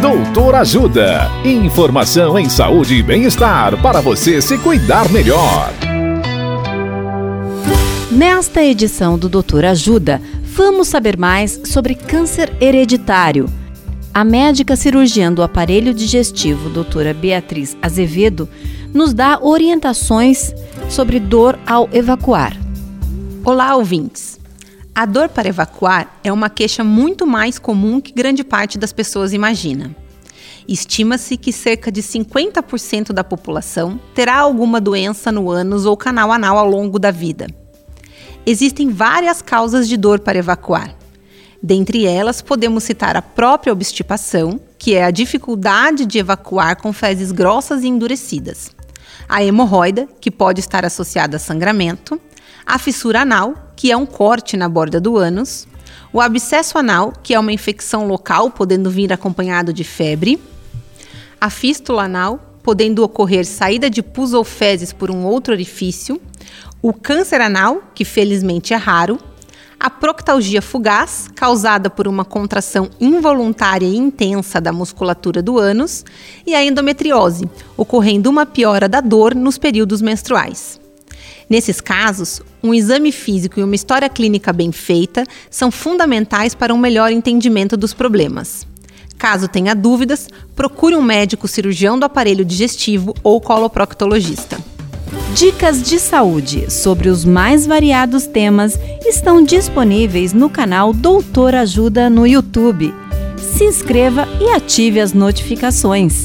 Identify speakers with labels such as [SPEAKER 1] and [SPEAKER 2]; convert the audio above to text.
[SPEAKER 1] Doutor Ajuda. Informação em saúde e bem-estar para você se cuidar melhor.
[SPEAKER 2] Nesta edição do Doutor Ajuda, vamos saber mais sobre câncer hereditário. A médica cirurgiã do aparelho digestivo, doutora Beatriz Azevedo, nos dá orientações sobre dor ao evacuar.
[SPEAKER 3] Olá, ouvintes! A dor para evacuar é uma queixa muito mais comum que grande parte das pessoas imagina. Estima-se que cerca de 50% da população terá alguma doença no ânus ou canal anal ao longo da vida. Existem várias causas de dor para evacuar. Dentre elas, podemos citar a própria obstipação, que é a dificuldade de evacuar com fezes grossas e endurecidas, a hemorroida, que pode estar associada a sangramento, a fissura anal, que é um corte na borda do ânus, o abscesso anal, que é uma infecção local, podendo vir acompanhado de febre, a fístula anal, podendo ocorrer saída de pus ou fezes por um outro orifício, o câncer anal, que felizmente é raro, a proctalgia fugaz, causada por uma contração involuntária e intensa da musculatura do ânus, e a endometriose, ocorrendo uma piora da dor nos períodos menstruais. Nesses casos, um exame físico e uma história clínica bem feita são fundamentais para um melhor entendimento dos problemas. Caso tenha dúvidas, procure um médico cirurgião do aparelho digestivo ou coloproctologista.
[SPEAKER 2] Dicas de saúde sobre os mais variados temas estão disponíveis no canal Doutor Ajuda no YouTube. Se inscreva e ative as notificações.